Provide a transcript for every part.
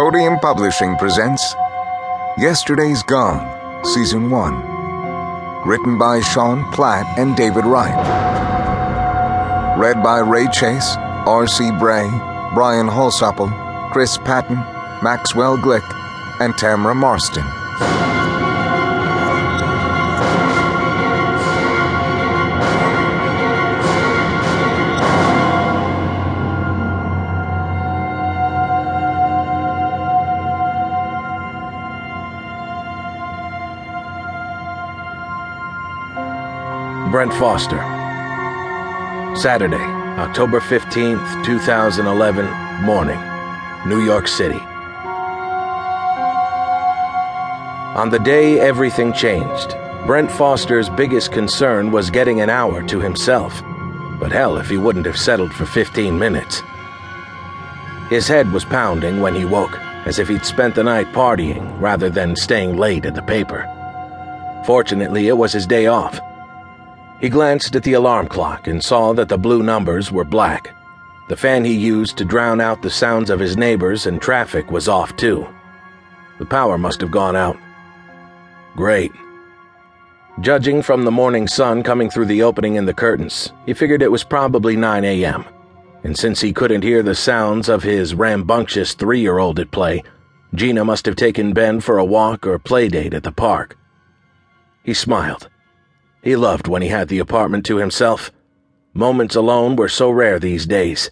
Podium Publishing presents Yesterday's Gone, Season 1. Written by Sean Platt and David Wright. Read by Ray Chase, R.C. Bray, Brian Holsopple, Chris Patton, Maxwell Glick, and Tamara Marston. Brent Foster. Saturday, October 15th, 2011, morning, New York City. On the day everything changed, Brent Foster's biggest concern was getting an hour to himself. But hell, if he wouldn't have settled for 15 minutes. His head was pounding when he woke, as if he'd spent the night partying rather than staying late at the paper. Fortunately, it was his day off. He glanced at the alarm clock and saw that the blue numbers were black. The fan he used to drown out the sounds of his neighbors and traffic was off too. The power must have gone out. Great. Judging from the morning sun coming through the opening in the curtains, he figured it was probably 9 a.m. And since he couldn't hear the sounds of his rambunctious three year old at play, Gina must have taken Ben for a walk or play date at the park. He smiled. He loved when he had the apartment to himself. Moments alone were so rare these days.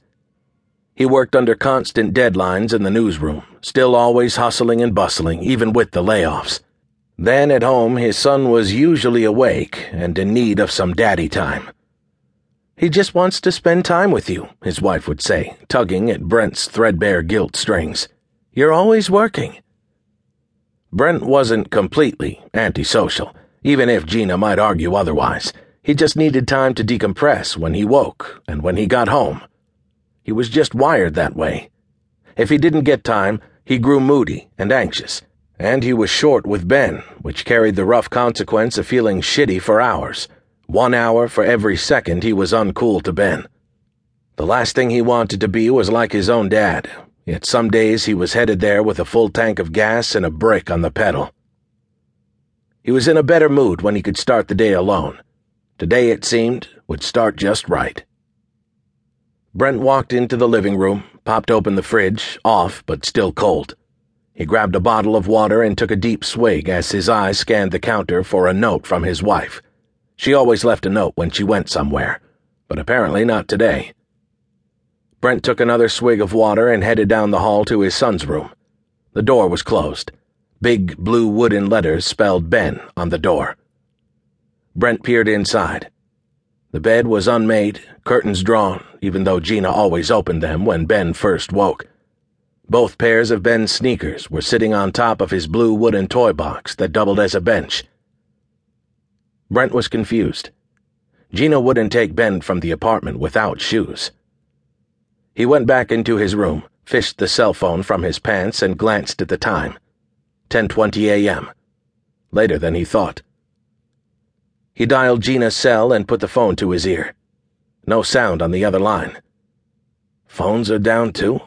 He worked under constant deadlines in the newsroom, still always hustling and bustling, even with the layoffs. Then at home, his son was usually awake and in need of some daddy time. He just wants to spend time with you, his wife would say, tugging at Brent's threadbare guilt strings. You're always working. Brent wasn't completely antisocial even if Gina might argue otherwise. He just needed time to decompress when he woke and when he got home. He was just wired that way. If he didn't get time, he grew moody and anxious, and he was short with Ben, which carried the rough consequence of feeling shitty for hours. One hour for every second he was uncool to Ben. The last thing he wanted to be was like his own dad, yet some days he was headed there with a full tank of gas and a brick on the pedal. He was in a better mood when he could start the day alone. Today, it seemed, would start just right. Brent walked into the living room, popped open the fridge, off but still cold. He grabbed a bottle of water and took a deep swig as his eyes scanned the counter for a note from his wife. She always left a note when she went somewhere, but apparently not today. Brent took another swig of water and headed down the hall to his son's room. The door was closed. Big blue wooden letters spelled Ben on the door. Brent peered inside. The bed was unmade, curtains drawn, even though Gina always opened them when Ben first woke. Both pairs of Ben's sneakers were sitting on top of his blue wooden toy box that doubled as a bench. Brent was confused. Gina wouldn't take Ben from the apartment without shoes. He went back into his room, fished the cell phone from his pants, and glanced at the time. 10:20 a.m. Later than he thought. He dialed Gina's cell and put the phone to his ear. No sound on the other line. Phones are down too?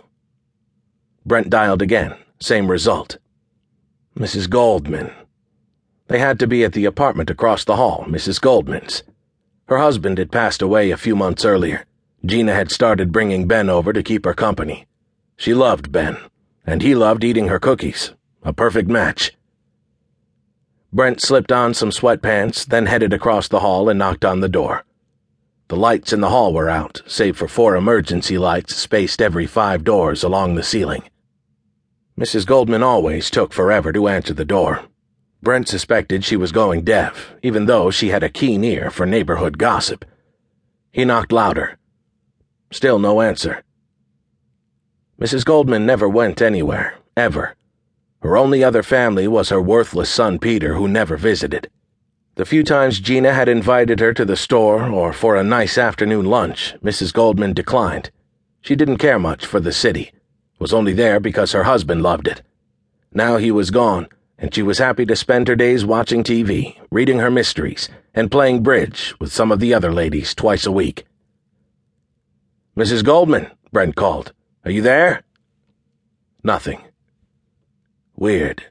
Brent dialed again. Same result. Mrs. Goldman. They had to be at the apartment across the hall, Mrs. Goldman's. Her husband had passed away a few months earlier. Gina had started bringing Ben over to keep her company. She loved Ben, and he loved eating her cookies. A perfect match. Brent slipped on some sweatpants, then headed across the hall and knocked on the door. The lights in the hall were out, save for four emergency lights spaced every five doors along the ceiling. Mrs. Goldman always took forever to answer the door. Brent suspected she was going deaf, even though she had a keen ear for neighborhood gossip. He knocked louder. Still no answer. Mrs. Goldman never went anywhere, ever. Her only other family was her worthless son Peter, who never visited. The few times Gina had invited her to the store or for a nice afternoon lunch, Mrs. Goldman declined. She didn't care much for the city, was only there because her husband loved it. Now he was gone, and she was happy to spend her days watching TV, reading her mysteries, and playing bridge with some of the other ladies twice a week. Mrs. Goldman, Brent called. Are you there? Nothing. Weird.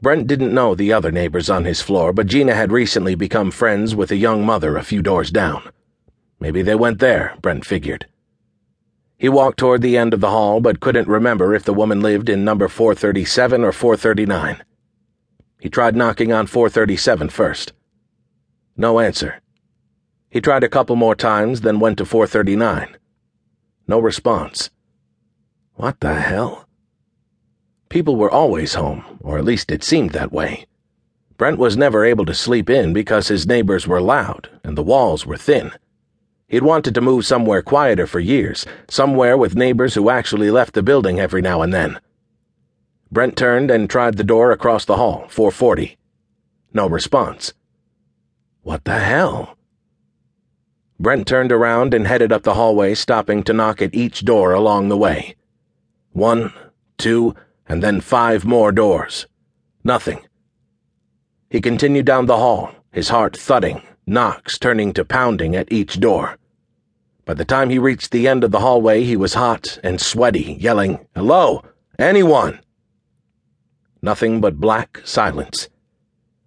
Brent didn't know the other neighbors on his floor, but Gina had recently become friends with a young mother a few doors down. Maybe they went there, Brent figured. He walked toward the end of the hall, but couldn't remember if the woman lived in number 437 or 439. He tried knocking on 437 first. No answer. He tried a couple more times, then went to 439. No response. What the hell? People were always home, or at least it seemed that way. Brent was never able to sleep in because his neighbors were loud and the walls were thin. He'd wanted to move somewhere quieter for years, somewhere with neighbors who actually left the building every now and then. Brent turned and tried the door across the hall, 440. No response. What the hell? Brent turned around and headed up the hallway, stopping to knock at each door along the way. One, two, and then five more doors. Nothing. He continued down the hall, his heart thudding, knocks turning to pounding at each door. By the time he reached the end of the hallway, he was hot and sweaty, yelling, Hello? Anyone? Nothing but black silence.